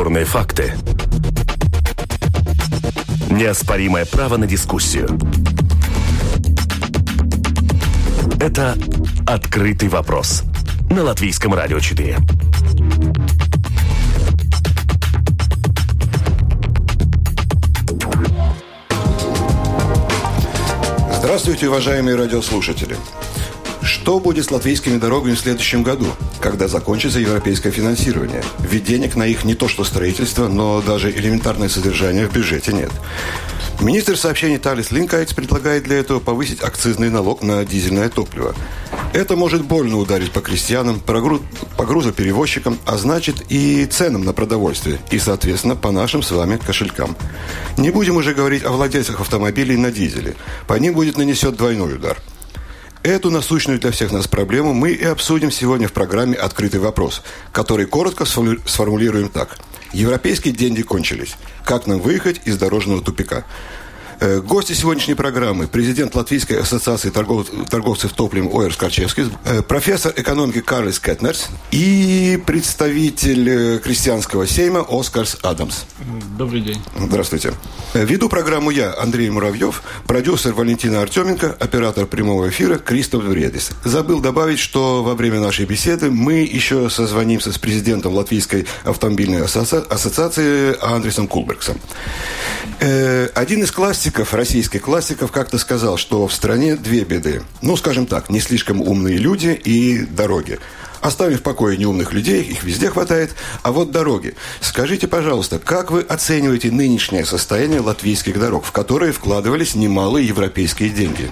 Бесспорные факты. Неоспоримое право на дискуссию. Это «Открытый вопрос» на Латвийском радио 4. Здравствуйте, уважаемые радиослушатели. Что будет с латвийскими дорогами в следующем году, когда закончится европейское финансирование? Ведь денег на их не то что строительство, но даже элементарное содержание в бюджете нет. Министр сообщений Талис Линкайтс предлагает для этого повысить акцизный налог на дизельное топливо. Это может больно ударить по крестьянам, по грузоперевозчикам, а значит и ценам на продовольствие, и, соответственно, по нашим с вами кошелькам. Не будем уже говорить о владельцах автомобилей на дизеле. По ним будет нанесет двойной удар – Эту насущную для всех нас проблему мы и обсудим сегодня в программе «Открытый вопрос», который коротко сформулируем так. Европейские деньги кончились. Как нам выехать из дорожного тупика? Э, гости сегодняшней программы – президент Латвийской ассоциации торгов, торговцев топливом Ойер Скорчевский, э, профессор экономики Карлис Кетнерс и представитель э, крестьянского сейма Оскарс Адамс. Добрый день. Здравствуйте. Веду программу я, Андрей Муравьев, продюсер Валентина Артеменко, оператор прямого эфира Кристоф Вредис. Забыл добавить, что во время нашей беседы мы еще созвонимся с президентом Латвийской автомобильной ассоциации Андресом Кулбергсом. Один из классиков классиков, российских классиков, как-то сказал, что в стране две беды. Ну, скажем так, не слишком умные люди и дороги. Оставим в покое неумных людей, их везде хватает. А вот дороги. Скажите, пожалуйста, как вы оцениваете нынешнее состояние латвийских дорог, в которые вкладывались немалые европейские деньги?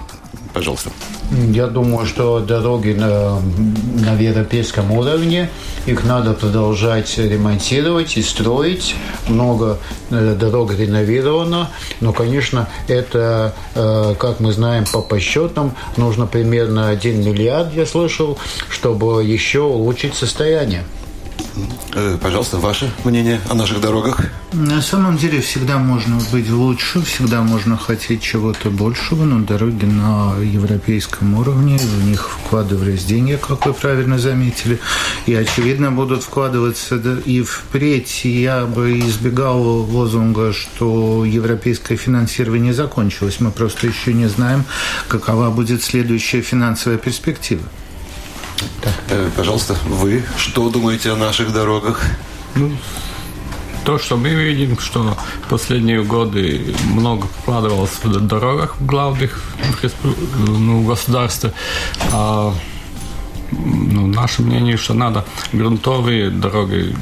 Пожалуйста. Я думаю, что дороги на, на европейском уровне, их надо продолжать ремонтировать и строить. Много э, дорог реновировано, но, конечно, это, э, как мы знаем по подсчетам, нужно примерно 1 миллиард, я слышал, чтобы еще улучшить состояние. Э, пожалуйста, ваше мнение о наших дорогах? На самом деле всегда можно быть лучше, всегда можно хотеть чего-то большего, но дороги на европейском уровне, в них вкладывались деньги, как вы правильно заметили, и, очевидно, будут вкладываться и впредь. Я бы избегал лозунга, что европейское финансирование закончилось. Мы просто еще не знаем, какова будет следующая финансовая перспектива. Да. Э, пожалуйста, вы что думаете о наших дорогах? Ну, то, что мы видим, что в последние годы много вкладывалось в дорогах в главных ну, государствах. А, ну, наше мнение, что надо грунтовые дороги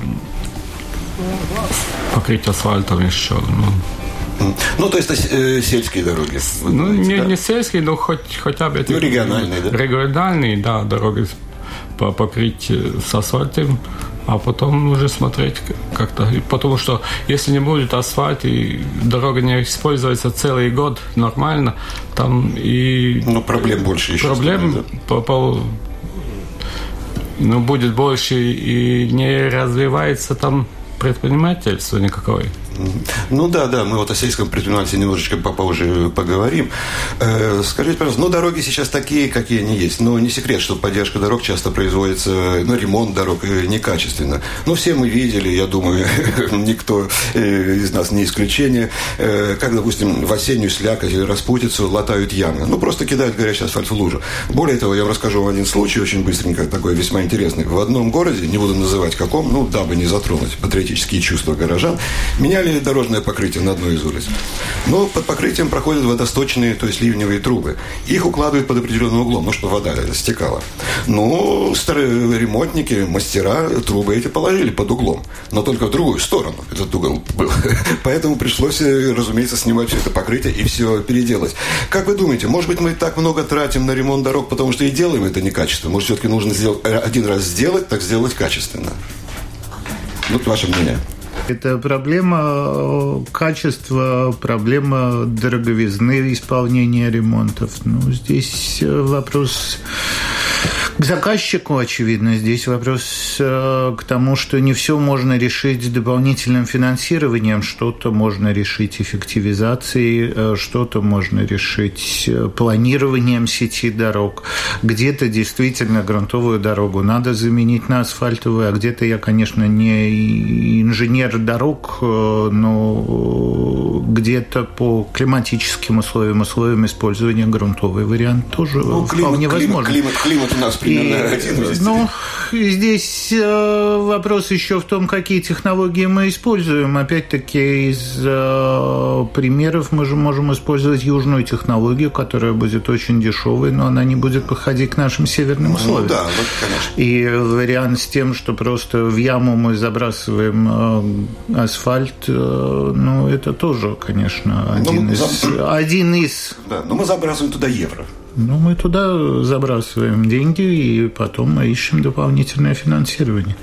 покрыть асфальтом еще. Ну, ну, то есть э, сельские дороги. Ну, не, да? не сельские, но хоть, хотя бы... Ну, региональные, да? Региональные, да, дороги покрыть с асфальтом, а потом уже смотреть как-то. Потому что если не будет асфальт и дорога не используется целый год нормально, там и... Ну, проблем больше еще. Проблем да? по, по, ну, будет больше и не развивается там предпринимательство никакое. Ну да, да, мы вот о сельском предпринимательстве немножечко попозже поговорим. Э, скажите, пожалуйста, ну дороги сейчас такие, какие они есть. Но не секрет, что поддержка дорог часто производится, ну ремонт дорог э, некачественно. Ну все мы видели, я думаю, никто э, из нас не исключение, как, допустим, в осеннюю слякоть или распутицу латают ямы. Ну просто кидают горячий асфальт в лужу. Более того, я вам расскажу вам один случай, очень быстренько, такой весьма интересный. В одном городе, не буду называть каком, ну дабы не затронуть патриотические чувства горожан, меняли или дорожное покрытие на одной из улиц. Но под покрытием проходят водосточные, то есть ливневые трубы. Их укладывают под определенным углом, ну, чтобы вода стекала. Но старые ремонтники, мастера трубы эти положили под углом, но только в другую сторону этот угол был. Поэтому пришлось, разумеется, снимать все это покрытие и все переделать. Как вы думаете, может быть, мы так много тратим на ремонт дорог, потому что и делаем это некачественно? Может, все-таки нужно сделать, один раз сделать, так сделать качественно? Вот ваше мнение. Это проблема э, качества, проблема дороговизны исполнения ремонтов. Ну, здесь э, вопрос К заказчику, очевидно, здесь вопрос э, к тому, что не все можно решить дополнительным финансированием, что-то можно решить эффективизацией, э, что-то можно решить э, планированием сети дорог. Где-то действительно грунтовую дорогу надо заменить на асфальтовую, а где-то я, конечно, не инженер дорог, но где-то по климатическим условиям, условиям использования грунтовый вариант тоже ну, климат, вполне возможен. Климат, климат у нас и, один. Ну, здесь э, вопрос еще в том, какие технологии мы используем. Опять-таки, из э, примеров мы же можем использовать южную технологию, которая будет очень дешевой, но она не будет подходить к нашим северным ну условиям. Ну да, вот, конечно. И вариант с тем, что просто в яму мы забрасываем э, асфальт, э, ну, это тоже, конечно, ну, один, ну, из, за... один из... Да, но мы забрасываем туда евро. Ну, мы туда забрасываем деньги и потом мы ищем дополнительное финансирование.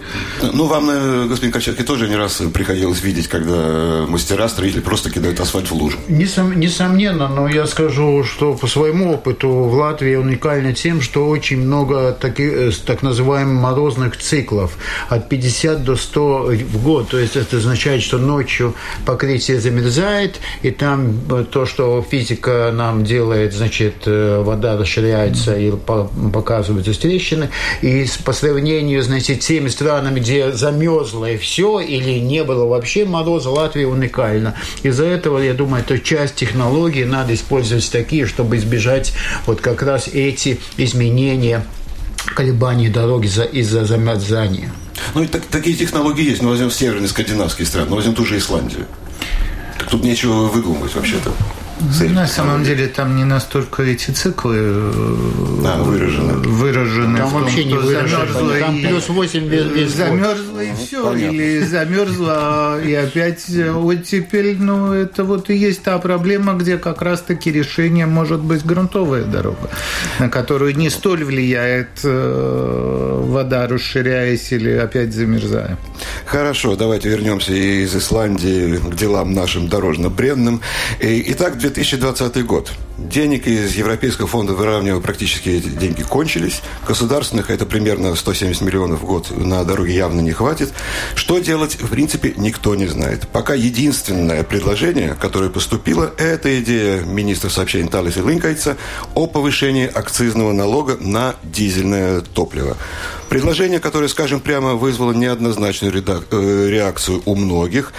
Ну, вам, э, господин Качатки, тоже не раз приходилось видеть, когда мастера, строители просто кидают асфальт в лужу. Несом, несомненно, но я скажу, что по своему опыту в Латвии уникально тем, что очень много таких, э, так называемых морозных циклов. От 50 до 100 в год. То есть это означает, что ночью покрытие замерзает, и там э, то, что физика нам делает, значит, вода вода расширяется и показываются трещины. И по сравнению, значит, с теми странами, где замерзло и все, или не было вообще мороза, Латвия уникальна. Из-за этого, я думаю, это часть технологий надо использовать такие, чтобы избежать вот как раз эти изменения колебаний дороги из-за замерзания. Ну, и так, такие технологии есть. Ну, возьмем северные скандинавские страны, ну, возьмем ту же Исландию. Тут нечего выдумывать вообще-то. На самом деле там не настолько эти циклы да, выражены. выражены там в том, вообще не выражено. Там и, плюс 8 без, без Замерзло и все. Понятно. Или замерзло и опять вот теперь, ну, это вот и есть та проблема, где как раз-таки решение может быть грунтовая дорога, на которую не столь влияет э, вода, расширяясь или опять замерзая. Хорошо, давайте вернемся из Исландии к делам нашим дорожно-бренным. Итак, 2020 год. Денег из Европейского фонда выравнивания практически эти деньги кончились. Государственных это примерно 170 миллионов в год на дороге явно не хватит. Что делать, в принципе, никто не знает. Пока единственное предложение, которое поступило, это идея министра сообщений Талиса Линкайца о повышении акцизного налога на дизельное топливо. Предложение, которое, скажем прямо, вызвало неоднозначную э, реакцию у многих.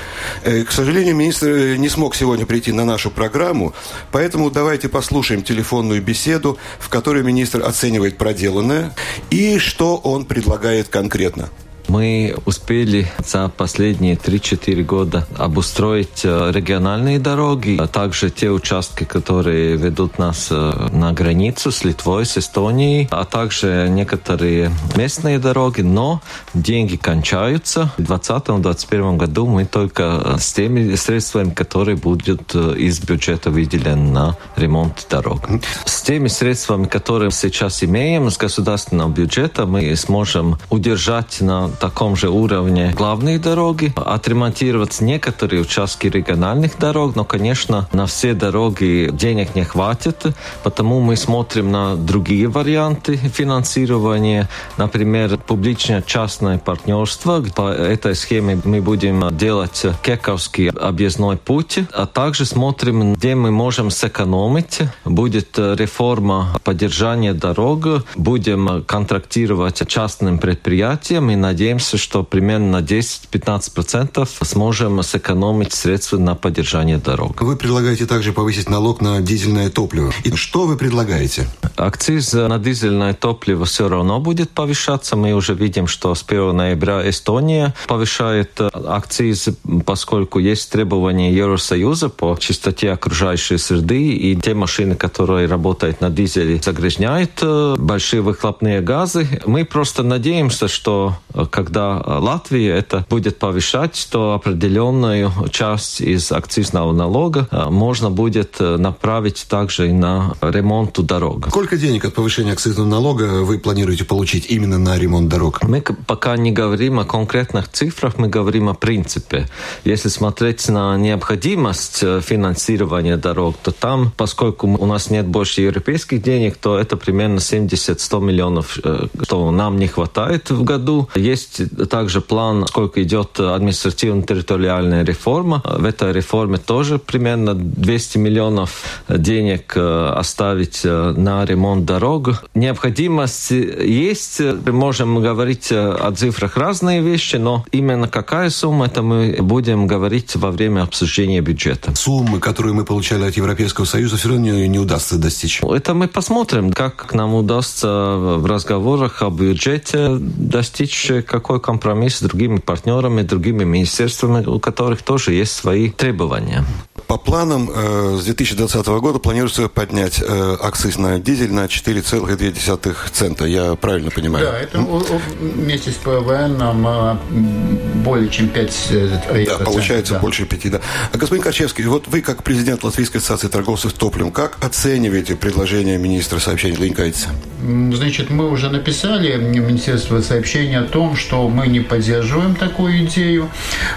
Э, к сожалению, министр не смог сегодня прийти на нашу программу, поэтому давайте послушаем телефонную беседу, в которой министр оценивает проделанное и что он предлагает конкретно. Мы успели за последние 3-4 года обустроить э, региональные дороги, а также те участки, которые ведут нас э, на границу с Литвой, с Эстонией, а также некоторые местные дороги, но деньги кончаются. В 2020-2021 году мы только э, с теми средствами, которые будут из бюджета выделены на ремонт дорог. С теми средствами, которые сейчас имеем с государственного бюджета, мы сможем удержать на таком же уровне главные дороги, отремонтировать некоторые участки региональных дорог, но, конечно, на все дороги денег не хватит, потому мы смотрим на другие варианты финансирования, например, публично-частное партнерство. По этой схеме мы будем делать Кековский объездной путь, а также смотрим, где мы можем сэкономить. Будет реформа поддержания дорог, будем контрактировать частным предприятиям и надеемся, надеемся, что примерно на 10-15% сможем сэкономить средства на поддержание дорог. Вы предлагаете также повысить налог на дизельное топливо. И что вы предлагаете? Акциз на дизельное топливо все равно будет повышаться. Мы уже видим, что с 1 ноября Эстония повышает акциз, поскольку есть требования Евросоюза по чистоте окружающей среды, и те машины, которые работают на дизеле, загрязняют э, большие выхлопные газы. Мы просто надеемся, что когда Латвия это будет повышать, то определенную часть из акцизного налога можно будет направить также и на ремонт дорог. Сколько денег от повышения акцизного налога вы планируете получить именно на ремонт дорог? Мы пока не говорим о конкретных цифрах, мы говорим о принципе. Если смотреть на необходимость финансирования дорог, то там, поскольку у нас нет больше европейских денег, то это примерно 70-100 миллионов, э, что нам не хватает в году. Есть также план, сколько идет административно-территориальная реформа. В этой реформе тоже примерно 200 миллионов денег э, оставить э, на ремонт дорог. Необходимость есть. Мы можем говорить о цифрах разные вещи, но именно какая сумма, это мы будем говорить во время обсуждения бюджета. Суммы, которые мы получали от Европейского Союза, все равно не удастся достичь. Это мы посмотрим, как нам удастся в разговорах о бюджете достичь какой компромисс с другими партнерами, другими министерствами, у которых тоже есть свои требования. По планам э, с 2020 года планируется поднять э, акциз на дизель на 4,2 цента. Я правильно понимаю? Да, это вместе с ПВН нам более чем 5 э, Да, получается да. больше 5, да. А господин Корчевский, вот вы как президент Латвийской ассоциации торговцев топливом, как оцениваете предложение министра сообщения Ленькайца? Значит, мы уже написали Министерство сообщения о том, что мы не поддерживаем такую идею,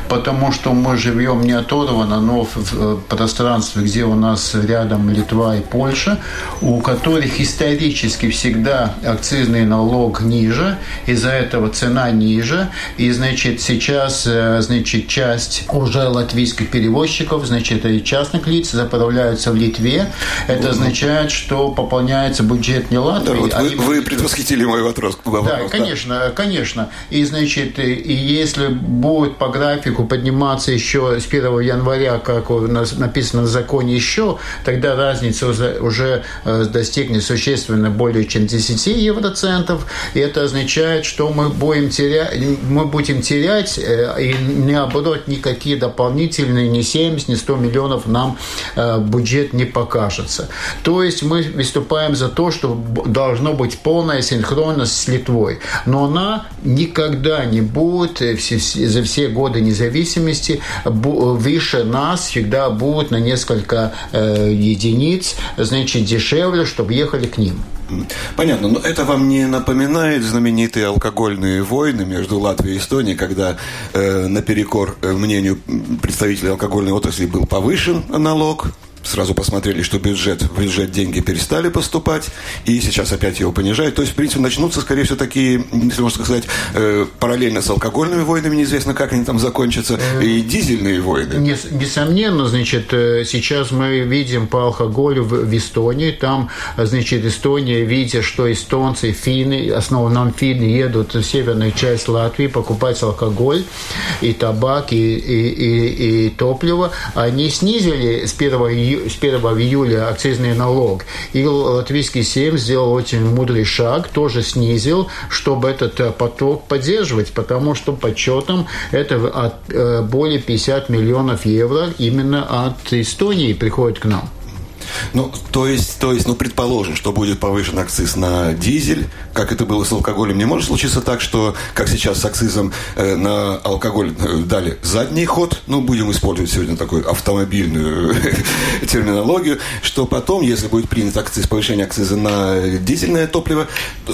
потому что мы живем не оторвано, но в пространстве, где у нас рядом Литва и Польша, у которых исторически всегда акцизный налог ниже, из-за этого цена ниже, и, значит, сейчас, э, значит, часть уже латвийских перевозчиков, значит, и частных лиц заправляются в Литве. Это означает, что пополняется бюджет не Латвии, да, вот а вы, вы предвосхитили мой вопрос. вопрос да, да, конечно, конечно. И, значит, и если будет по графику подниматься еще с 1 января, как у нас написано в законе еще, тогда разница уже, э, достигнет существенно более чем 10 евроцентов. И это означает, что мы будем терять, мы будем терять э, и наоборот никакие дополнительные ни 70, ни 100 миллионов нам э, бюджет не покажется. То есть мы выступаем за то, что должно быть полная синхронность с Литвой. Но она никогда не будет за все годы независимости выше нас всегда будут на несколько э, единиц, значит, дешевле, чтобы ехали к ним. Понятно, но это вам не напоминает знаменитые алкогольные войны между Латвией и Эстонией, когда э, наперекор э, мнению представителей алкогольной отрасли был повышен налог, сразу посмотрели, что бюджет, в бюджет деньги перестали поступать, и сейчас опять его понижают. То есть, в принципе, начнутся, скорее всего, такие, если можно сказать, э, параллельно с алкогольными войнами, неизвестно, как они там закончатся, э, и дизельные войны. Несомненно, значит, э, сейчас мы видим по алкоголю в, в Эстонии, там, значит, Эстония, видя, что эстонцы, финны, основном финны, едут в северную часть Латвии покупать алкоголь и табак, и, и, и, и топливо, они снизили с 1 июля с 1 июля акцизный налог. И латвийский Сейм сделал очень мудрый шаг, тоже снизил, чтобы этот э, поток поддерживать, потому что подсчетом это от, э, более 50 миллионов евро именно от Эстонии приходит к нам. Ну, то есть, то есть, ну, предположим, что будет повышен акциз на дизель, как это было с алкоголем. Не может случиться так, что, как сейчас с акцизом э, на алкоголь э, дали задний ход, ну, будем использовать сегодня такую автомобильную терминологию, что потом, если будет принят акциз, повышение акциза на дизельное топливо,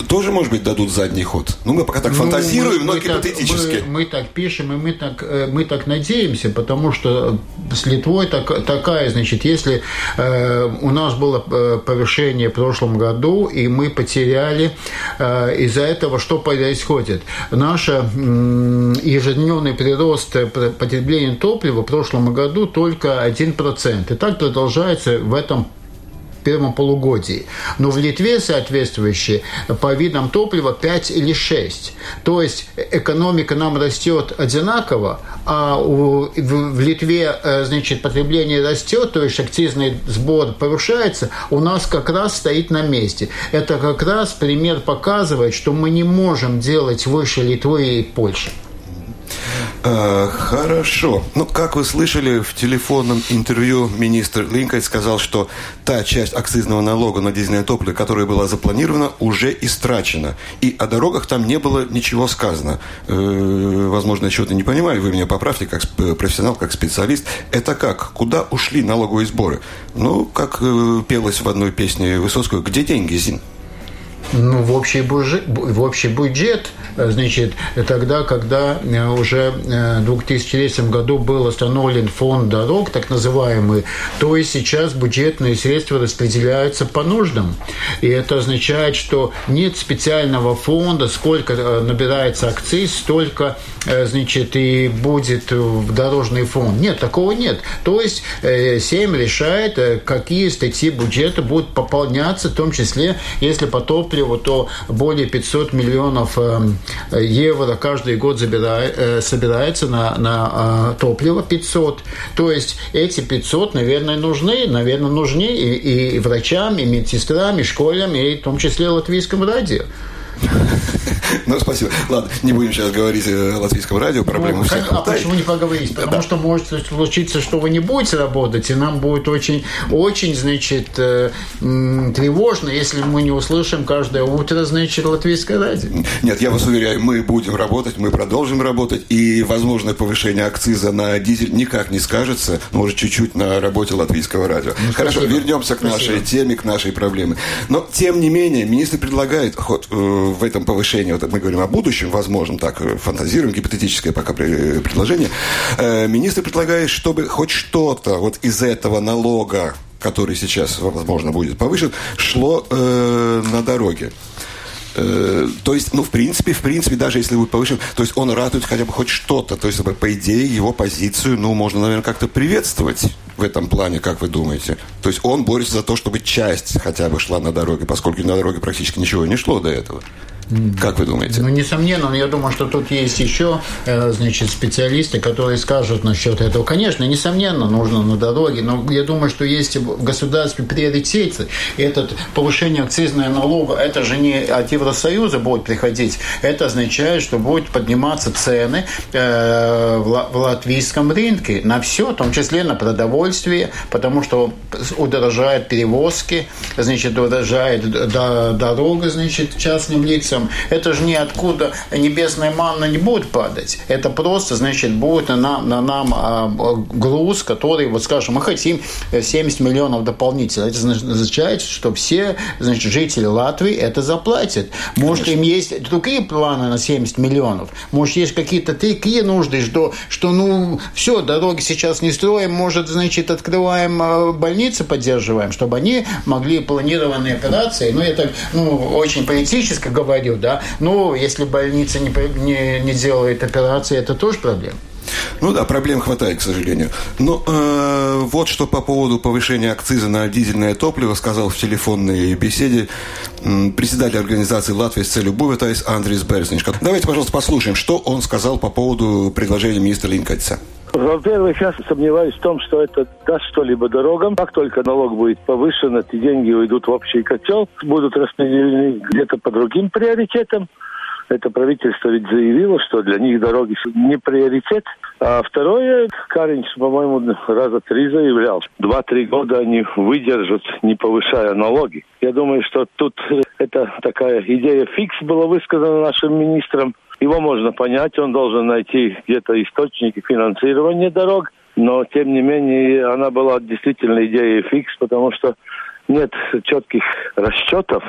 тоже, может быть, дадут задний ход. Ну, мы пока так ну, фантазируем, мы, но мы гипотетически. Так, мы, мы так пишем, и мы так, э, мы так надеемся, потому что с Литвой так, такая, значит, если э, у нас было э, повышение в прошлом году, и мы потеряли э, из-за этого, что происходит. Наш ежедневный прирост потребления топлива в прошлом году только 1%. И так продолжается в этом первом полугодии. Но в Литве соответствующие по видам топлива 5 или 6. То есть экономика нам растет одинаково, а в Литве э, значит, потребление растет, то есть акцизный сбор повышается, у нас как раз стоит на месте. Это как раз пример показывает, что мы не можем делать выше Литвы и Польши. А, хорошо. Ну, как вы слышали, в телефонном интервью министр Линкольн сказал, что та часть акцизного налога на дизельное топливо, которая была запланирована, уже истрачена. И о дорогах там не было ничего сказано. Э, возможно, я чего-то не понимаю, вы меня поправьте, как профессионал, как специалист. Это как? Куда ушли налоговые сборы? Ну, как э, пелось в одной песне Высоцкого, где деньги, Зин? Ну, в общий бюджет, в общий бюджет, значит, тогда, когда э, уже э, в 2003 году был установлен фонд дорог, так называемый, то и сейчас бюджетные средства распределяются по нуждам. И это означает, что нет специального фонда, сколько э, набирается акциз, столько, значит, и будет в дорожный фонд. Нет, такого нет. То есть СЕМ решает, какие статьи бюджета будут пополняться, в том числе, если по топливу то более 500 миллионов эм, евро каждый год забирает, э, собирается на, на э, топливо 500. То есть эти 500, наверное, нужны, наверное, нужны и, и врачам, и медсестрам, и школам, и в том числе латвийскому радио. Ну, спасибо. Ладно, не будем сейчас говорить о латвийском радио, проблем ну, всех А почему не поговорить? Потому да. что может случиться, что вы не будете работать, и нам будет очень, очень, значит, э, тревожно, если мы не услышим каждое утро, значит, латвийское радио. Нет, я вас уверяю, мы будем работать, мы продолжим работать, и возможное повышение акциза на дизель никак не скажется, может, чуть-чуть на работе латвийского радио. Ну, Хорошо, спасибо. вернемся к нашей спасибо. теме, к нашей проблеме. Но, тем не менее, министр предлагает ход э, в этом повышении, вот мы говорим о будущем, возможно, так э, фантазируем, гипотетическое пока предложение, э, министр предлагает, чтобы хоть что-то вот из этого налога, который сейчас, возможно, будет повышен, шло э, на дороге. Э, то есть, ну, в принципе, в принципе, даже если будет повышен, то есть он ратует хотя бы хоть что-то. То есть, по идее, его позицию, ну, можно, наверное, как-то приветствовать в этом плане, как вы думаете? То есть он борется за то, чтобы часть хотя бы шла на дороге, поскольку на дороге практически ничего не шло до этого. Как вы думаете? Ну, несомненно, но я думаю, что тут есть еще, э, значит, специалисты, которые скажут насчет этого. Конечно, несомненно, нужно на дороге, но я думаю, что есть в государстве приоритеты. Этот повышение акцизного налога, это же не от Евросоюза будет приходить. Это означает, что будут подниматься цены э, в латвийском рынке на все, в том числе на продовольствие, потому что удорожают перевозки, значит, удорожает дорога, значит, частным лицам месяцем, это же ниоткуда небесная манна не будет падать. Это просто, значит, будет на, на нам а, груз, который, вот скажем, мы хотим 70 миллионов дополнительно. Это означает, что все, значит, жители Латвии это заплатят. Может, Конечно. им есть другие планы на 70 миллионов. Может, есть какие-то такие нужды, что, что ну, все, дороги сейчас не строим, может, значит, открываем а, больницы, поддерживаем, чтобы они могли планированные операции, ну, это, ну, очень политически говорю, говорил, да, ну, если больница не, не, не делает операции, это тоже проблема. Ну да, проблем хватает, к сожалению. Но э, вот что по поводу повышения акциза на дизельное топливо сказал в телефонной беседе председатель организации Латвии с целью Буветайс Андрис Берзничка. Давайте, пожалуйста, послушаем, что он сказал по поводу предложения министра Линкольца. Во-первых, я сомневаюсь в том, что это даст что-либо дорогам. Как только налог будет повышен, эти деньги уйдут в общий котел, будут распределены где-то по другим приоритетам. Это правительство ведь заявило, что для них дороги не приоритет. А второе, Каринч, по-моему, раза три заявлял. Два-три года они выдержат, не повышая налоги. Я думаю, что тут это такая идея фикс была высказана нашим министром. Его можно понять, он должен найти где-то источники финансирования дорог, но тем не менее она была действительно идеей фикс, потому что нет четких расчетов,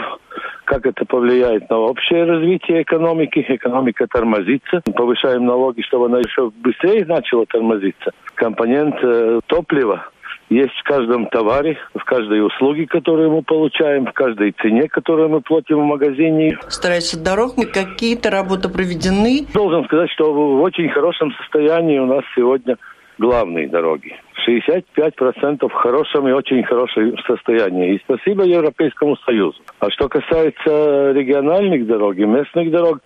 как это повлияет на общее развитие экономики. Экономика тормозится. Повышаем налоги, чтобы она еще быстрее начала тормозиться. Компонент э, топлива есть в каждом товаре, в каждой услуге, которую мы получаем, в каждой цене, которую мы платим в магазине. Стараются дорог, какие-то работы проведены. Должен сказать, что в очень хорошем состоянии у нас сегодня главные дороги. 65% в хорошем и очень хорошем состоянии. И спасибо Европейскому Союзу. А что касается региональных дорог и местных дорог,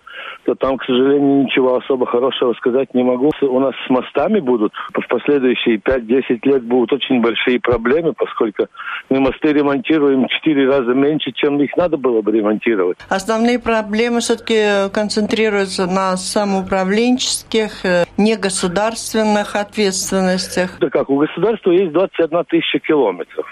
то там, к сожалению, ничего особо хорошего сказать не могу. У нас с мостами будут в последующие 5-10 лет будут очень большие проблемы, поскольку мы мосты ремонтируем в 4 раза меньше, чем их надо было бы ремонтировать. Основные проблемы все-таки концентрируются на самоуправленческих, э, негосударственных ответственностях? Да как, у государства есть 21 тысяча километров.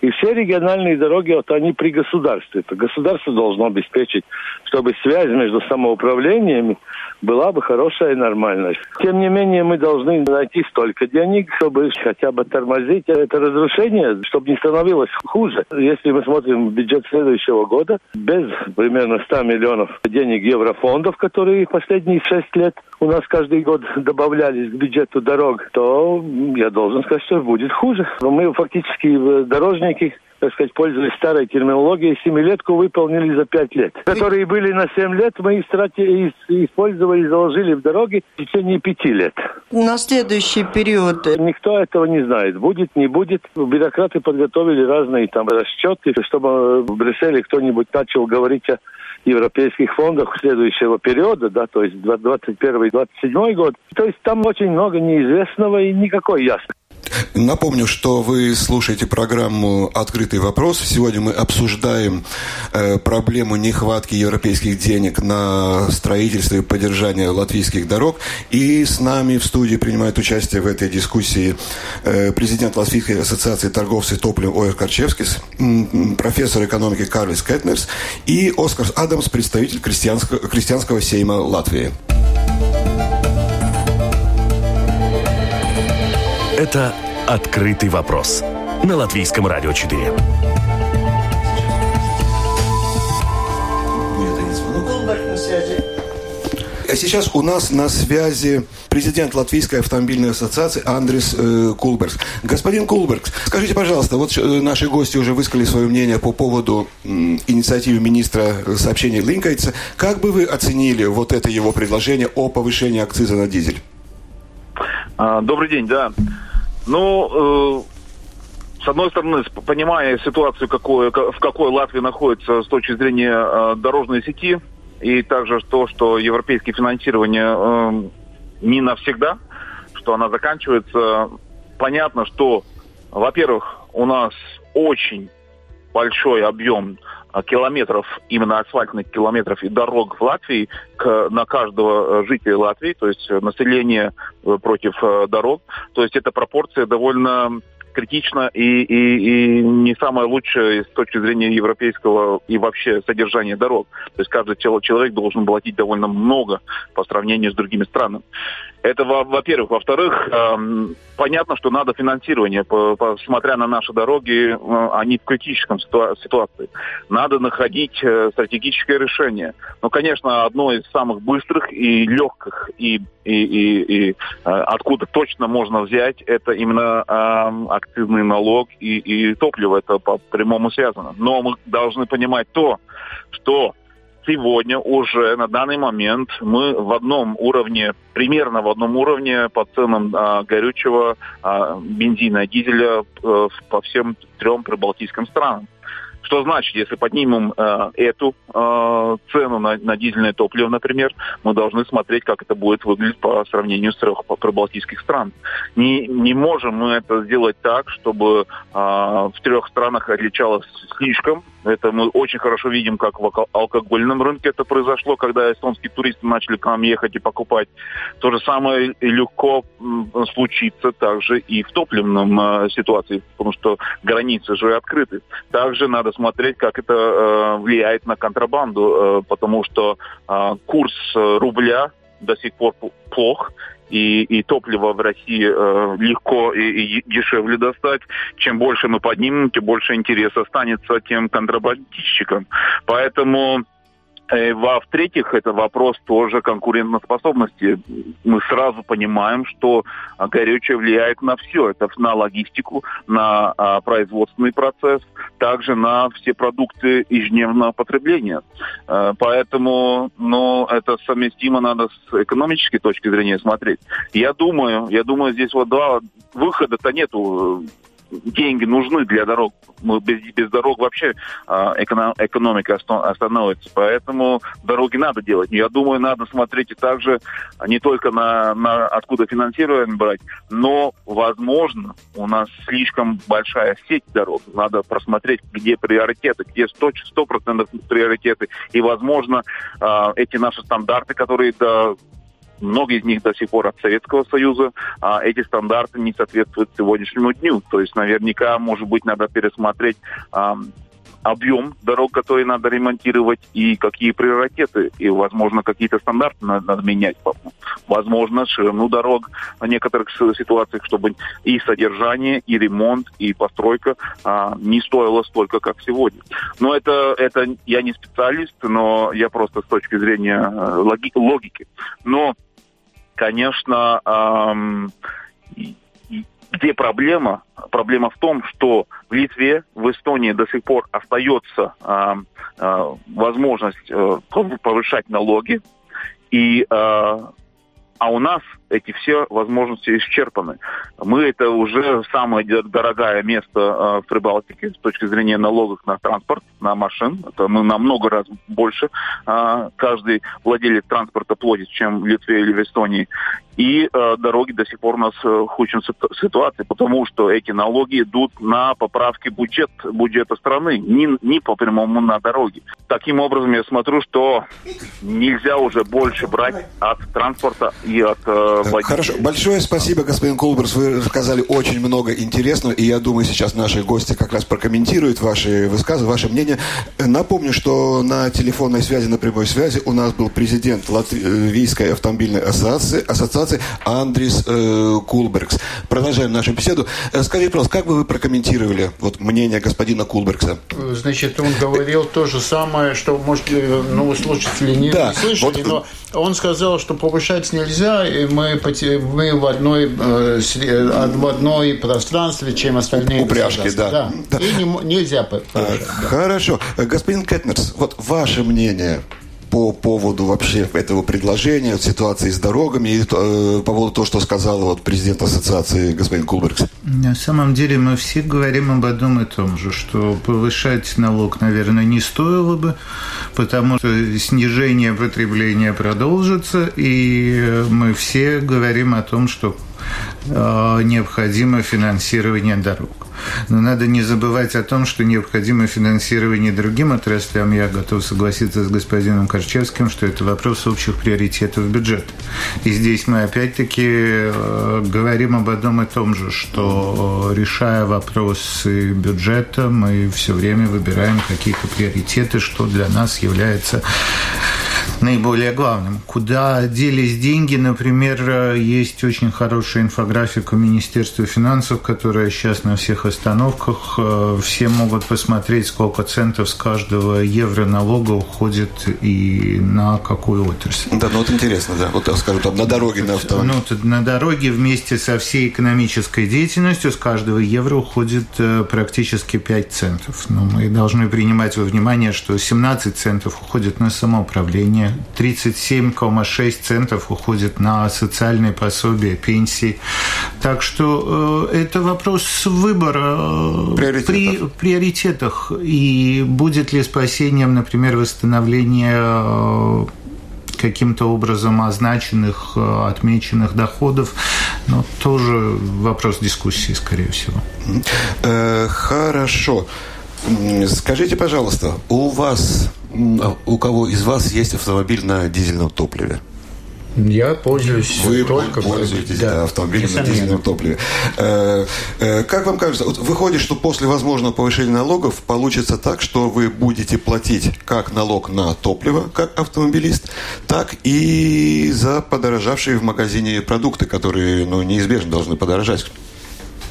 И все региональные дороги, вот они при государстве. Это государство должно обеспечить, чтобы связь между самоуправлениями была бы хорошая и нормальная. Тем не менее, мы должны найти столько денег, чтобы хотя бы тормозить это разрушение, чтобы не становилось хуже. Если мы смотрим бюджет следующего года, без примерно 100 миллионов денег еврофондов, которые последние 6 лет у нас каждый год добавлялись к бюджету дорог, то я должен сказать, что будет хуже. Мы фактически дорожники так сказать, пользуясь старой терминологией, семилетку выполнили за пять лет. Которые были на семь лет, мы истрати, использовали, заложили в дороги в течение пяти лет. На следующий период? Никто этого не знает. Будет, не будет. Бюрократы подготовили разные там расчеты, чтобы в Брюсселе кто-нибудь начал говорить о европейских фондах следующего периода, да, то есть 21-27 год. То есть там очень много неизвестного и никакой ясности. Напомню, что вы слушаете программу «Открытый вопрос». Сегодня мы обсуждаем э, проблему нехватки европейских денег на строительство и поддержание латвийских дорог. И с нами в студии принимает участие в этой дискуссии э, президент Латвийской ассоциации торговцев топливом Оэр Карчевскис, профессор экономики Карлис Кетнерс и Оскар Адамс, представитель крестьянского, крестьянского сейма Латвии. Это «Открытый вопрос» на Латвийском радио 4. А сейчас у нас на связи президент Латвийской автомобильной ассоциации Андрес э, Кулбергс. Господин Кулбергс, скажите, пожалуйста, вот э, наши гости уже высказали свое мнение по поводу э, инициативы министра сообщений Линкайца. Как бы вы оценили вот это его предложение о повышении акциза на дизель? А, добрый день, да. Ну, э, с одной стороны, понимая ситуацию, какой, в какой Латвия находится с точки зрения э, дорожной сети, и также то, что европейское финансирование э, не навсегда, что она заканчивается, понятно, что, во-первых, у нас очень большой объем километров, именно асфальтных километров и дорог в Латвии к, на каждого э, жителя Латвии, то есть э, население э, против дорог. То есть эта пропорция довольно критично и, и, и не самое лучшее с точки зрения европейского и вообще содержания дорог. То есть каждый человек должен платить довольно много по сравнению с другими странами. Это во-первых. Во-вторых, э, понятно, что надо финансирование. По, смотря на наши дороги, э, они в критическом ситуа- ситуации. Надо находить э, стратегическое решение. Но, конечно, одно из самых быстрых и легких, и, и, и, и э, откуда точно можно взять, это именно э, акцизный налог и, и топливо. Это по прямому связано. Но мы должны понимать то, что сегодня уже на данный момент мы в одном уровне, примерно в одном уровне по ценам а, горючего, а, бензина, дизеля а, по всем трем прибалтийским странам. Что значит, если поднимем э, эту э, цену на, на дизельное топливо, например, мы должны смотреть, как это будет выглядеть по сравнению с трех прибалтийских стран. Не, не можем мы это сделать так, чтобы э, в трех странах отличалось слишком это мы очень хорошо видим, как в алкогольном рынке это произошло, когда эстонские туристы начали к нам ехать и покупать. То же самое легко случится также и в топливном э, ситуации, потому что границы же открыты. Также надо смотреть, как это э, влияет на контрабанду, э, потому что курс рубля до сих пор плох, и, и топливо в России э, легко и, и дешевле достать. Чем больше мы поднимем, тем больше интереса останется тем контрабандистчикам. Поэтому Э, во-втретьих, это вопрос тоже конкурентоспособности. Мы сразу понимаем, что горючее влияет на все. Это на логистику, на а, производственный процесс, также на все продукты ежедневного потребления. А, поэтому ну, это совместимо надо с экономической точки зрения смотреть. Я думаю, я думаю, здесь вот два выхода-то нету деньги нужны для дорог. Мы без, без дорог вообще э, эконом, экономика остановится. Поэтому дороги надо делать. Я думаю, надо смотреть и также не только на, на откуда финансирование брать, но, возможно, у нас слишком большая сеть дорог. Надо просмотреть, где приоритеты, где 100%, 100 приоритеты. И, возможно, э, эти наши стандарты, которые до многие из них до сих пор от Советского Союза, а эти стандарты не соответствуют сегодняшнему дню. То есть наверняка, может быть, надо пересмотреть объем дорог, которые надо ремонтировать, и какие приоритеты, и, возможно, какие-то стандарты надо, надо менять. Возможно, ширину дорог в некоторых ситуациях, чтобы и содержание, и ремонт, и постройка а, не стоило столько, как сегодня. Но это, это я не специалист, но я просто с точки зрения э, логи, логики. Но, конечно, эм, где проблема? Проблема в том, что в Литве, в Эстонии до сих пор остается э, э, возможность э, повышать налоги. И э, а у нас эти все возможности исчерпаны. Мы это уже самое дорогое место э, в Прибалтике с точки зрения налогов на транспорт, на машин. Это мы на много раз больше э, каждый владелец транспорта платит, чем в Литве или в Эстонии. И э, дороги до сих пор у нас в ситуации, потому что эти налоги идут на поправки бюджет, бюджета страны, не, не по прямому на дороги. Таким образом, я смотрю, что нельзя уже больше брать от транспорта и от водителей. Хорошо. Большое спасибо, господин Колберс. Вы рассказали очень много интересного, и я думаю, сейчас наши гости как раз прокомментируют ваши высказывания, ваше мнение. Напомню, что на телефонной связи, на прямой связи у нас был президент Латвийской автомобильной ассоциации, ассоциации Андрис э, Кулбергс. Продолжаем нашу беседу. Э, скажите, пожалуйста, как бы вы прокомментировали вот, мнение господина Кулбергса? Значит, он говорил то же самое, что, может, э, ну, слушатели не, да, не слышали, вот... но он сказал, что повышать нельзя, и мы, мы в, одной, э, в одной пространстве, чем остальные Упряжки, да. да. да. И не, нельзя повышать. Да. Хорошо. Господин Кетнерс, вот ваше мнение по поводу вообще этого предложения, ситуации с дорогами и э, по поводу того, что сказал вот президент ассоциации господин Кулбергс? На самом деле мы все говорим об одном и том же, что повышать налог, наверное, не стоило бы, потому что снижение потребления продолжится, и мы все говорим о том, что э, необходимо финансирование дорог. Но надо не забывать о том, что необходимо финансирование другим отраслям. Я готов согласиться с господином Корчевским, что это вопрос общих приоритетов бюджета. И здесь мы опять-таки э, говорим об одном и том же, что э, решая вопросы бюджета, мы все время выбираем какие-то приоритеты, что для нас является наиболее главным. Куда делись деньги, например, есть очень хорошая инфографика Министерства финансов, которая сейчас на всех остановках. Э, все могут посмотреть, сколько центов с каждого евро налога уходит и на какую отрасль. Да, ну вот интересно, да. Вот скажу, там на дороге, на автомобиле. Ну, на дороге вместе со всей экономической деятельностью с каждого евро уходит э, практически 5 центов. Но ну, мы должны принимать во внимание, что 17 центов уходит на самоуправление, 37,6 центов уходит на социальные пособия, пенсии. Так что э, это вопрос выбора э, приоритетов. при приоритетах. И будет ли спасением, например, восстановление э, каким-то образом означенных, отмеченных доходов, но тоже вопрос дискуссии, скорее всего. Хорошо. Скажите, пожалуйста, у вас а у кого из вас есть автомобиль на дизельном топливе? Я пользуюсь Вы только пользуетесь да, автомобилем на дизельном топливе. Э, э, как вам кажется, вот выходит, что после возможного повышения налогов получится так, что вы будете платить как налог на топливо, как автомобилист, так и за подорожавшие в магазине продукты, которые ну, неизбежно должны подорожать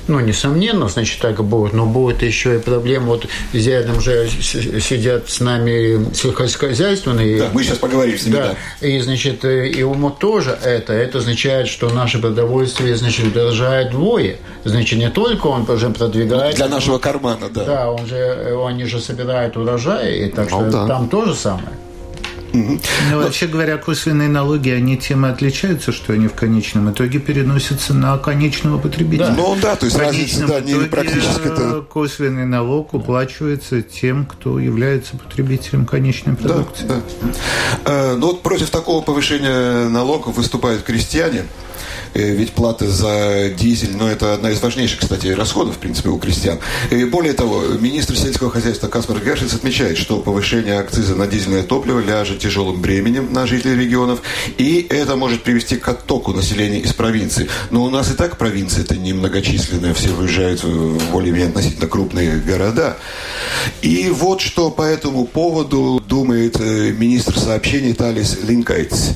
ну, несомненно, значит, так будет. Но будет еще и проблема, вот рядом же сидят с нами сельхозхозяйственные. Да, мы сейчас поговорим с ними, да. да. И, значит, и ему тоже это. Это означает, что наше продовольствие, значит, удорожает вдвое. Значит, не только он уже продвигает... Для нашего кармана, да. Да, он же, они же собирают урожай, и так ну, что да. там то же самое. Ну, вообще говоря, косвенные налоги, они тем и отличаются, что они в конечном итоге переносятся на конечного потребителя. Да. Ну да, то есть разница, да, не практически это... Косвенный налог уплачивается тем, кто является потребителем конечной продукции. Да, да. Э, ну вот против такого повышения налогов выступают крестьяне. Э, ведь плата за дизель, ну, это одна из важнейших, кстати, расходов, в принципе, у крестьян. И более того, министр сельского хозяйства Каспар Гершиц отмечает, что повышение акциза на дизельное топливо ляжет тяжелым бременем на жителей регионов, и это может привести к оттоку населения из провинции. Но у нас и так провинция это немногочисленная, все выезжают в более-менее относительно крупные города. И вот что по этому поводу думает э, министр сообщений Талис Линкайтс.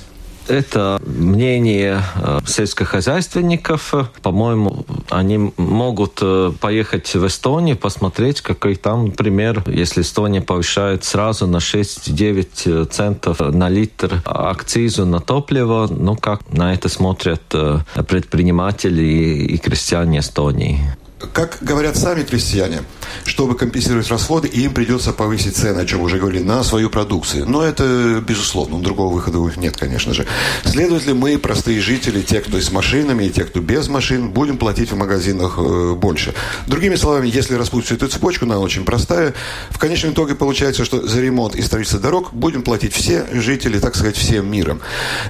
Это мнение э, сельскохозяйственников. По-моему, они могут э, поехать в Эстонию, посмотреть, какой там пример. Если Эстония повышает сразу на 6-9 центов на литр акцизу на топливо, ну как на это смотрят э, предприниматели и крестьяне Эстонии? Как говорят сами крестьяне, чтобы компенсировать расходы, им придется повысить цены, о чем уже говорили, на свою продукцию. Но это безусловно, другого выхода у них нет, конечно же. Следовательно, мы, простые жители, те, кто с машинами и те, кто без машин, будем платить в магазинах э, больше. Другими словами, если распутать эту цепочку, она очень простая. В конечном итоге получается, что за ремонт и строительство дорог будем платить все жители, так сказать, всем миром.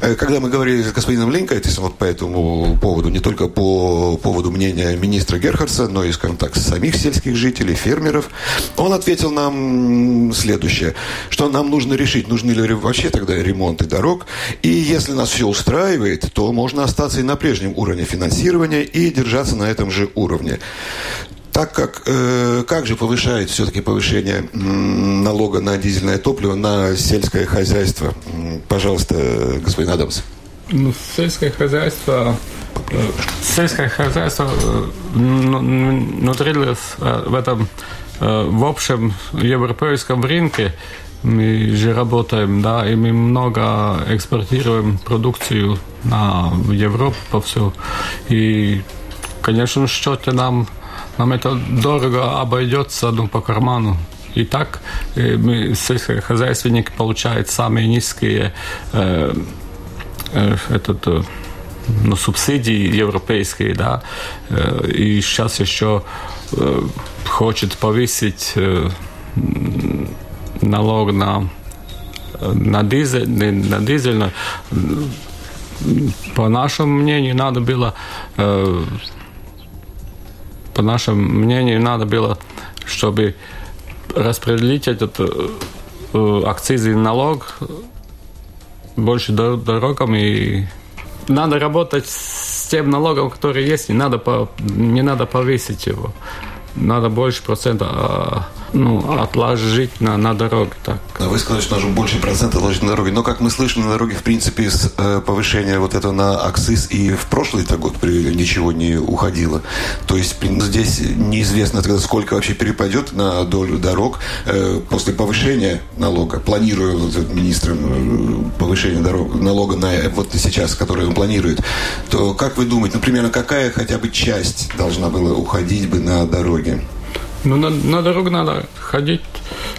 Э, когда мы говорили с господином Линкайтисом вот по этому поводу, не только по поводу мнения министра Герхардса, но и, скажем так, самих сельских жителей, фермеров, он ответил нам следующее, что нам нужно решить, нужны ли вообще тогда ремонты дорог, и если нас все устраивает, то можно остаться и на прежнем уровне финансирования и держаться на этом же уровне так как э, как же повышает все-таки повышение налога на дизельное топливо на сельское хозяйство? Пожалуйста, господин Адамс. Ну, сельское хозяйство сельское хозяйство внутрилось в этом в общем европейском рынке мы же работаем, да, и мы много экспортируем продукцию на Европу по всему. И, конечно, счете нам, нам это дорого обойдется ну, по карману. И так мы, сельскохозяйственники, получают самые низкие э, э, этот, ну, субсидии европейские, да, и сейчас еще хочет повысить налог на на дизель, на дизель, по нашему мнению, надо было, по нашему мнению, надо было, чтобы распределить этот акцизный налог больше дорогам и надо работать с тем налогом, который есть, не надо, не надо повысить его. Надо больше процента а, ну, отложить на, на дороге. Так. Вы сказали, что нужно больше процента отложить на дороге. Но, как мы слышим, на дороге, в принципе, с э, повышения вот этого на акциз и в прошлый -то год ничего не уходило. То есть здесь неизвестно, сколько вообще перепадет на долю дорог э, после повышения налога. Планирую вот, министром э, повышение дорог, налога на вот сейчас, который он планирует, то как вы думаете, например, какая хотя бы часть должна была уходить бы на дороге? Ну, на, на дорогу надо ходить,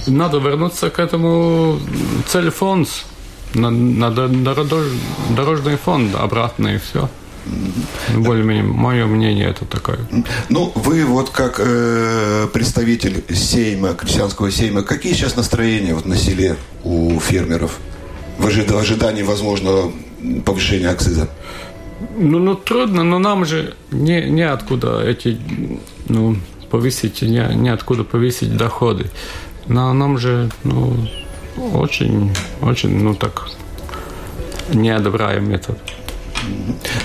надо вернуться к этому цель-фонд, на, на дорожный фонд обратно и все. Более-менее, мое мнение это такое. Ну, вы вот как э, представитель Сейма, крестьянского Сейма, какие сейчас настроения вот на селе у фермеров в ожидании возможного повышения акциза? Ну, ну трудно, но нам же не, не откуда эти ну, повысить, не, неоткуда повысить доходы. Но нам же, ну, очень, очень, ну так, не одобряем метод.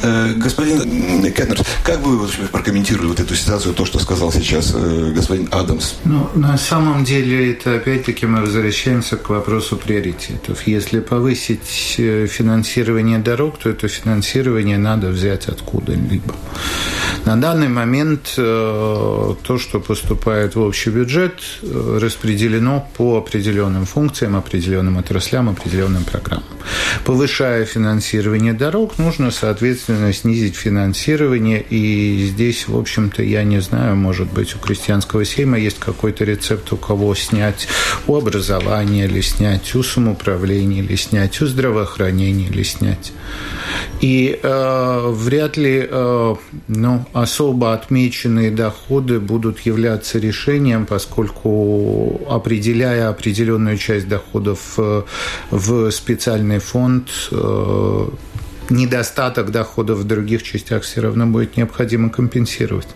Э, господин Кеннер, как бы вы прокомментировали вот эту ситуацию, то, что сказал сейчас э, господин Адамс? Ну, на самом деле, это опять-таки мы возвращаемся к вопросу приоритетов. Если повысить э, финансирование дорог, то это финансирование надо взять откуда-либо. На данный момент то, что поступает в общий бюджет, распределено по определенным функциям, определенным отраслям, определенным программам. Повышая финансирование дорог, нужно соответственно, снизить финансирование. И здесь, в общем-то, я не знаю, может быть, у крестьянского сейма есть какой-то рецепт, у кого снять у образования или снять, у самоуправления или снять, у здравоохранения или снять. И э, вряд ли э, ну, особо отмеченные доходы будут являться решением, поскольку определяя определенную часть доходов э, в специальный фонд, э, недостаток доходов в других частях все равно будет необходимо компенсировать.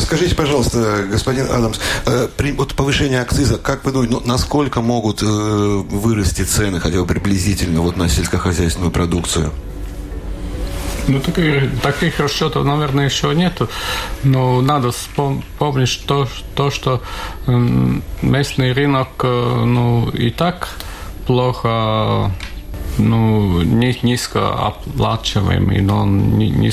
Скажите, пожалуйста, господин Адамс, при вот повышение акциза, как вы думаете, ну, насколько могут вырасти цены, хотя бы приблизительно, вот на сельскохозяйственную продукцию? Ну, таких, таких расчетов, наверное, еще нету. Но надо помнить то, то что местный рынок ну, и так плохо ну, низко оплачиваемый, но он не... не...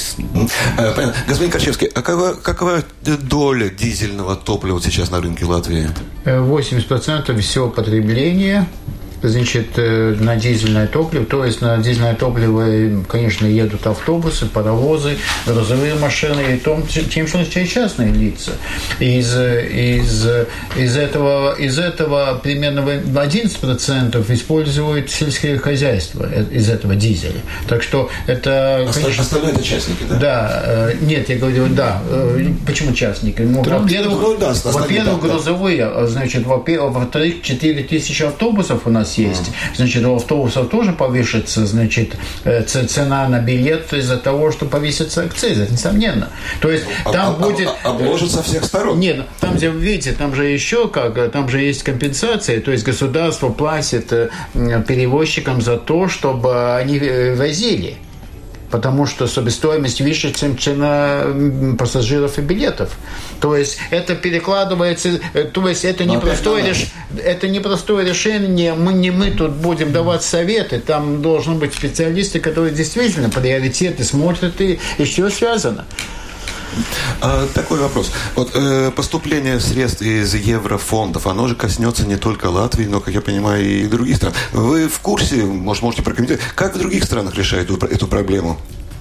Понятно. Господин Корчевский, а какова, какова доля дизельного топлива сейчас на рынке Латвии? 80% всего потребления значит, э, на дизельное топливо. То есть на дизельное топливо, конечно, едут автобусы, паровозы, грузовые машины, и том, тем числе частные лица. Из, из, из, этого, из этого примерно 11% используют сельское хозяйство э, из этого дизеля. Так что это... Конечно, остальные это частники, да? Да. Э, нет, я говорю, да. Почему частники? Ну, во-первых, ну, да, во-первых, да, грузовые, значит, во-вторых, 4 тысячи автобусов у нас нас есть. Значит, у автобусов тоже повышится, значит, э, цена на билет из-за того, что повысится акциз, несомненно. То есть а, там а, будет... А, обложат со всех сторон. Нет, там же, видите, там же еще как, там же есть компенсация, то есть государство платит э, перевозчикам за то, чтобы они э, возили потому что себестоимость выше, чем цена пассажиров и билетов. То есть это перекладывается, э, то есть это не, простое, реш... это не простое решение, мы не мы тут будем давать советы, там должны быть специалисты, которые действительно приоритеты смотрят и, и все связано. А, такой вопрос. Вот э, поступление средств из еврофондов, оно же коснется не только Латвии, но, как я понимаю, и других стран. Вы в курсе, может, можете прокомментировать, как в других странах решают эту, эту проблему?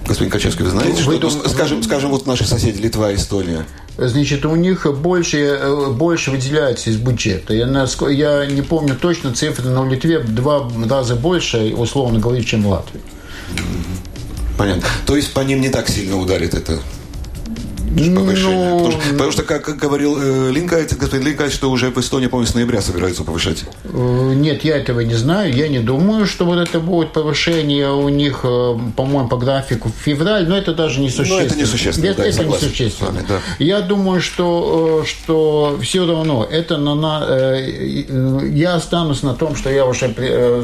Господин Качевский, вы знаете, вы, что, вы, скажем, скажем, вот наши соседи Литва и Эстония? Значит, у них больше, больше выделяется из бюджета. Я, я не помню точно цифры, но в Литве два раза больше, условно говоря, чем в Латвии. Понятно. То есть по ним не так сильно ударит это повышение? Ну... Потому, что, потому что, как, говорил э, Линкайт, господин Линкайт, что уже в Эстонии, по-моему, с ноября собираются повышать. Э, нет, я этого не знаю. Я не думаю, что вот это будет повышение у них, э, по-моему, по графику в февраль, но это даже не существенно. Но это не существенно. Это, да, это не существенно. Вами, да. Я думаю, что, э, что все равно это на, на, я останусь на том, что я уже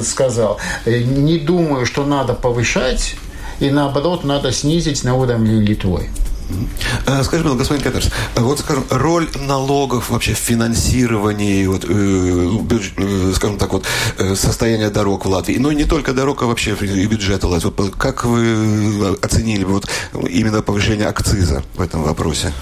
сказал. Не думаю, что надо повышать, и наоборот надо снизить на уровне Литвы. Э, скажи, господин Каперс, вот, скажем, роль налогов вообще в финансировании, вот, э, э, скажем так, вот, состояния дорог в Латвии, но не только дорог, а вообще и бюджета Латвии. Вот, как вы оценили вот, именно повышение акциза в этом вопросе?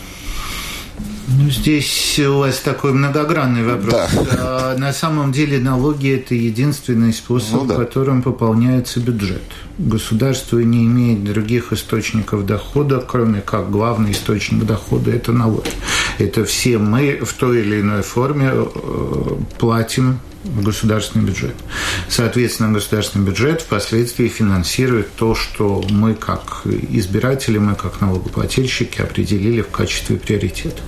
Ну, здесь у вас такой многогранный вопрос. Да. А, на самом деле налоги – это единственный способ, ну, да. которым пополняется бюджет. Государство не имеет других источников дохода, кроме как главный источник дохода – это налоги. Это все мы в той или иной форме э, платим в государственный бюджет. Соответственно, государственный бюджет впоследствии финансирует то, что мы как избиратели, мы как налогоплательщики определили в качестве приоритета.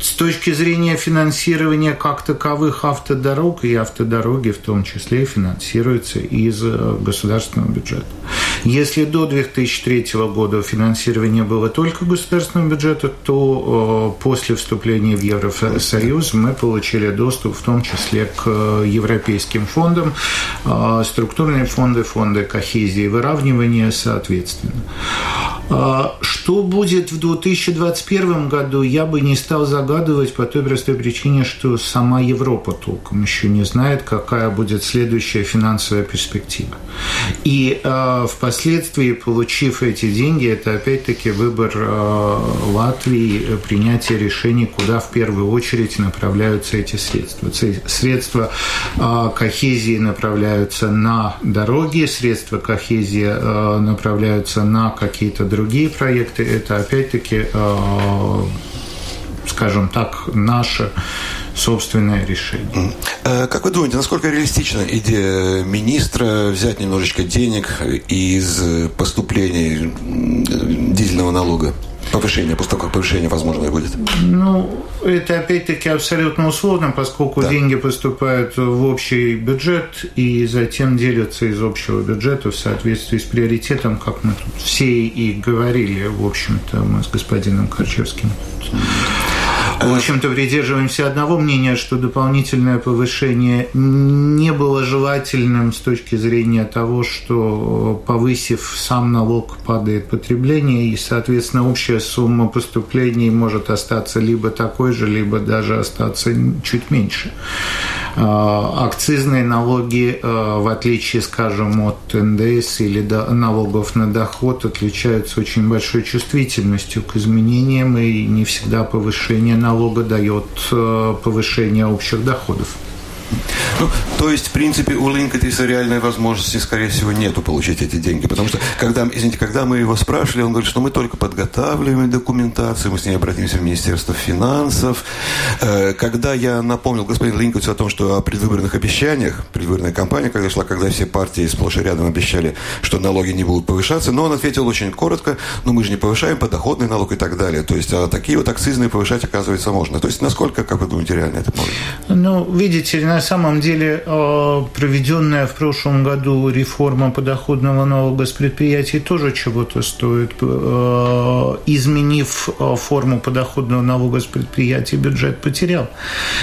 С точки зрения финансирования как таковых автодорог и автодороги в том числе финансируются из э, государственного бюджета. Если до 2003 года финансирование было только государственного бюджета, то э, после вступления в Евросоюз мы получили доступ в том числе к э, европейским фондам, структурные фонды, фонды кохезии и выравнивания соответственно. Что будет в 2021 году, я бы не стал загадывать по той простой причине, что сама Европа толком еще не знает, какая будет следующая финансовая перспектива. И э, впоследствии, получив эти деньги, это опять-таки выбор э, Латвии, принятие решений, куда в первую очередь направляются эти средства. Средства э, кохезии направляются на дороги, средства кохезии э, направляются на какие-то другие проекты. Это опять-таки э, скажем так, наше собственное решение. Э, как вы думаете, насколько реалистична идея министра взять немножечко денег из поступлений дизельного налога? Повышение, после того, как повышение возможное будет? Ну, это опять-таки абсолютно условно, поскольку да. деньги поступают в общий бюджет и затем делятся из общего бюджета в соответствии с приоритетом, как мы тут все и говорили, в общем-то, мы с господином Корчевским. В общем-то, придерживаемся одного мнения, что дополнительное повышение не было желательным с точки зрения того, что повысив сам налог, падает потребление, и, соответственно, общая сумма поступлений может остаться либо такой же, либо даже остаться чуть меньше. А, акцизные налоги, а, в отличие, скажем, от НДС или налогов на доход, отличаются очень большой чувствительностью к изменениям, и не всегда повышение налога дает а, повышение общих доходов. Ну, то есть, в принципе, у Линкотиса реальной возможности, скорее всего, нету получить эти деньги. Потому что, когда, извините, когда мы его спрашивали, он говорит, что мы только подготавливаем документацию, мы с ней обратимся в Министерство финансов. Э, когда я напомнил господину Линкотису о том, что о предвыборных обещаниях, предвыборная кампания, когда шла, когда все партии сплошь и рядом обещали, что налоги не будут повышаться, но он ответил очень коротко, ну мы же не повышаем подоходный налог и так далее. То есть, а такие вот акцизные повышать, оказывается, можно. То есть, насколько, как вы думаете, реально это может? Ну, видите, на самом деле э, проведенная в прошлом году реформа подоходного налога с предприятий тоже чего-то стоит. Э, изменив э, форму подоходного налога с предприятий, бюджет потерял.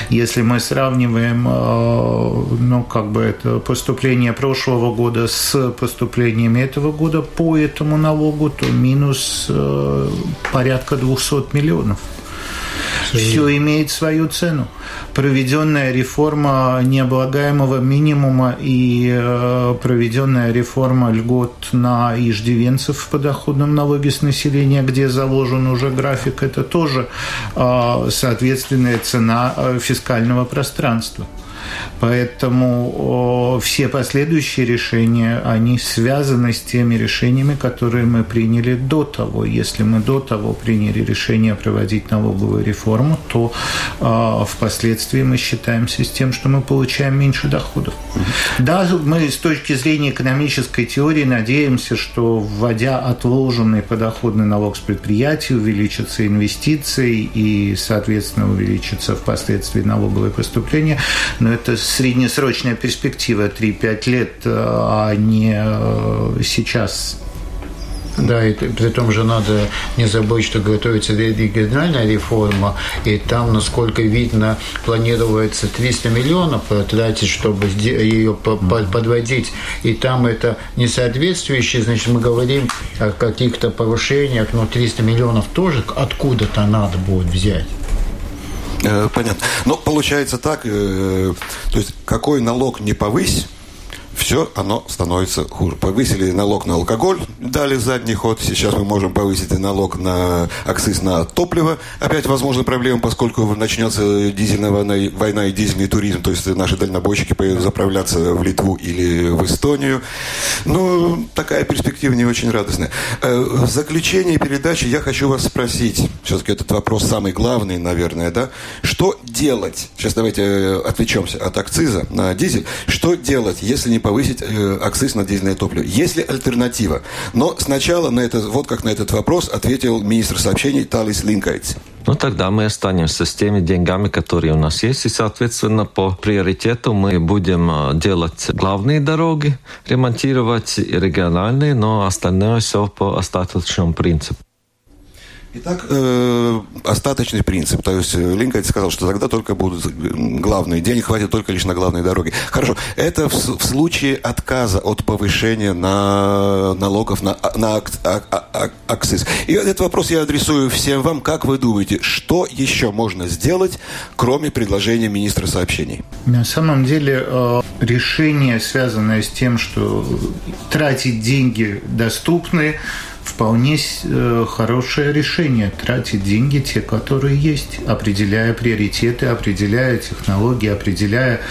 Если мы сравниваем ну, как бы это поступление прошлого года с поступлениями этого года по этому налогу, то минус порядка 200 миллионов. Все имеет свою цену. Проведенная реформа необлагаемого минимума и э, проведенная реформа льгот на иждивенцев в подоходном налоге с населения, где заложен уже график, это тоже э, соответственная цена э, фискального пространства. Поэтому все последующие решения, они связаны с теми решениями, которые мы приняли до того. Если мы до того приняли решение проводить налоговую реформу, то э, впоследствии мы считаемся с тем, что мы получаем меньше доходов. Да, мы с точки зрения экономической теории надеемся, что вводя отложенный подоходный налог с предприятий, увеличатся инвестиции и, соответственно, увеличится впоследствии налоговое поступление. Но это среднесрочная перспектива 3-5 лет, э, а не э, сейчас. Да, и при том же надо не забыть, что готовится региональная реформа, и там, насколько видно, планируется 300 миллионов тратить, чтобы ее подводить, и там это несоответствующее, значит, мы говорим о каких-то повышениях, но 300 миллионов тоже откуда-то надо будет взять. Э, понятно. Но получается так, э, то есть какой налог не повысь, все оно становится хуже. Повысили налог на алкоголь, дали задний ход. Сейчас мы можем повысить и налог на акциз на топливо. Опять, возможно, проблема, поскольку начнется дизельная война, война и дизельный туризм, то есть наши дальнобойщики поедут заправляться в Литву или в Эстонию. Ну, такая перспектива не очень радостная. Э, в заключение передачи я хочу вас спросить, все-таки этот вопрос самый главный, наверное, да? Что делать? Сейчас давайте э, отвлечемся от акциза на дизель. Что делать, если не повысить э, акциз на дизельное топливо. Есть ли альтернатива? Но сначала на это, вот как на этот вопрос ответил министр сообщений Талис Линкайтс. Ну, тогда мы останемся с теми деньгами, которые у нас есть. И, соответственно, по приоритету мы будем э, делать главные дороги, ремонтировать региональные, но остальное все по остаточному принципу. Итак, э, остаточный принцип. То есть э, Линкольн сказал, что тогда только будут главные. Денег хватит только лишь на главные дороги. Хорошо. Это в, в случае отказа от повышения на налогов на, на ак, ак, ак, акциз. И этот вопрос я адресую всем вам. Как вы думаете, что еще можно сделать, кроме предложения министра сообщений? На самом деле э, решение, связанное с тем, что тратить деньги доступны, вполне э, хорошее решение тратить деньги те, которые есть, определяя приоритеты, определяя технологии, определяя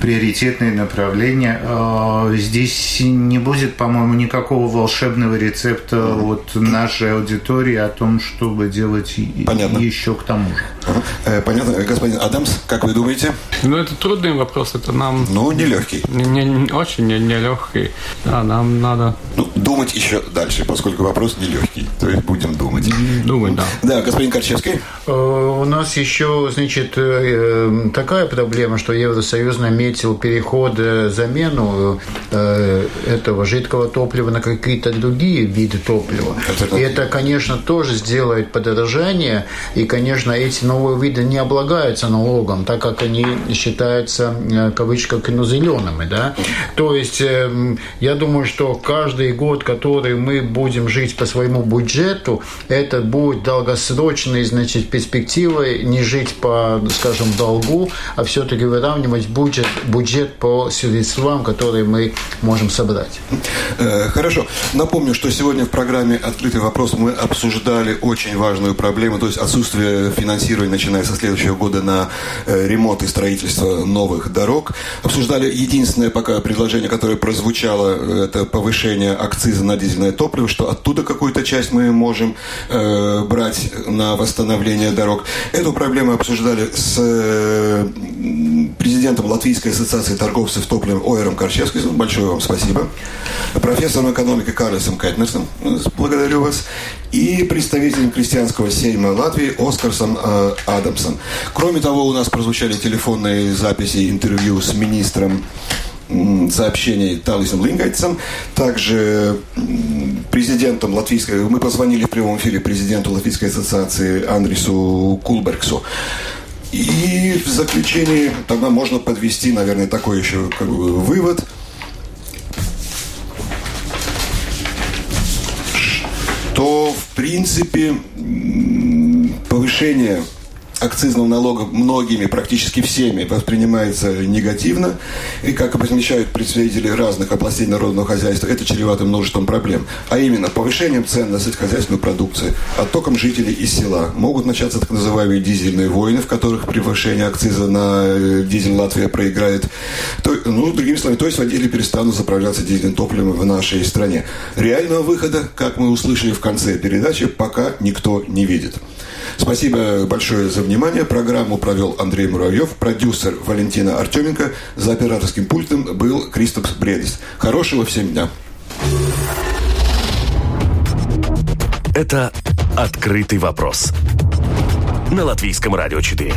приоритетные направления. А, здесь не будет, по-моему, никакого волшебного рецепта mm-hmm. от нашей аудитории о том, чтобы делать Понятно. еще к тому же. Uh-huh. Понятно. Господин Адамс, как вы думаете? Ну, это трудный вопрос, это нам... Ну, нелегкий. Не, не, очень нелегкий. Да, нам надо... Ну, думать еще дальше, поскольку вопрос нелегкий. То есть будем думать. Думать, да. Да, господин Корчевский. Э, у нас еще, значит, э, такая проблема, что Евросоюз наметил переход, э, замену этого жидкого топлива на какие-то другие виды топлива. И это, конечно, тоже сделает подорожание, и, конечно, эти новые виды не облагаются налогом, так как они считаются, кавычка, ну, зелеными, да. То есть, я думаю, что каждый год, который мы будем жить по своему бюджету, это будет долгосрочной, значит, перспективой не жить по, скажем, долгу, а все-таки выравнивать бюджет, бюджет по средствам, которые мы можем собрать. Э, хорошо. Напомню, что сегодня в программе «Открытый вопрос» мы обсуждали очень важную проблему, то есть отсутствие финансирования, начиная со следующего года, на э, ремонт и строительство новых дорог. Обсуждали единственное пока предложение, которое прозвучало, э, это повышение акциза на дизельное топливо, что оттуда какую-то часть мы можем э, брать на восстановление дорог. Эту проблему обсуждали с э, президентом Латвийской ассоциации торговцев топливом Ойером Корчевским. Большое вам спасибо. Профессором экономики Карлесом Кайтнерсом. Благодарю вас. И представителем крестьянского сейма Латвии Оскарсом э, Адамсом. Кроме того, у нас прозвучали телефонные записи интервью с министром сообщений Талисом Лингайтсом, также президентом латвийской, мы позвонили в прямом эфире президенту Латвийской ассоциации Андрису Кулбергсу. И в заключении тогда можно подвести, наверное, такой еще как бы, вывод, что в принципе повышение акцизного налога многими, практически всеми, воспринимается негативно. И, как отмечают представители разных областей народного хозяйства, это чревато множеством проблем. А именно, повышением цен на сельскохозяйственную продукцию, оттоком жителей из села. Могут начаться так называемые дизельные войны, в которых при повышении акциза на э, дизель Латвия проиграет. То, ну, другими словами, то есть водители перестанут заправляться дизельным топливом в нашей стране. Реального выхода, как мы услышали в конце передачи, пока никто не видит. Спасибо большое за внимание. Программу провел Андрей Муравьев, продюсер Валентина Артеменко. За операторским пультом был Кристоф Бредис. Хорошего всем дня. Это «Открытый вопрос» на Латвийском радио 4.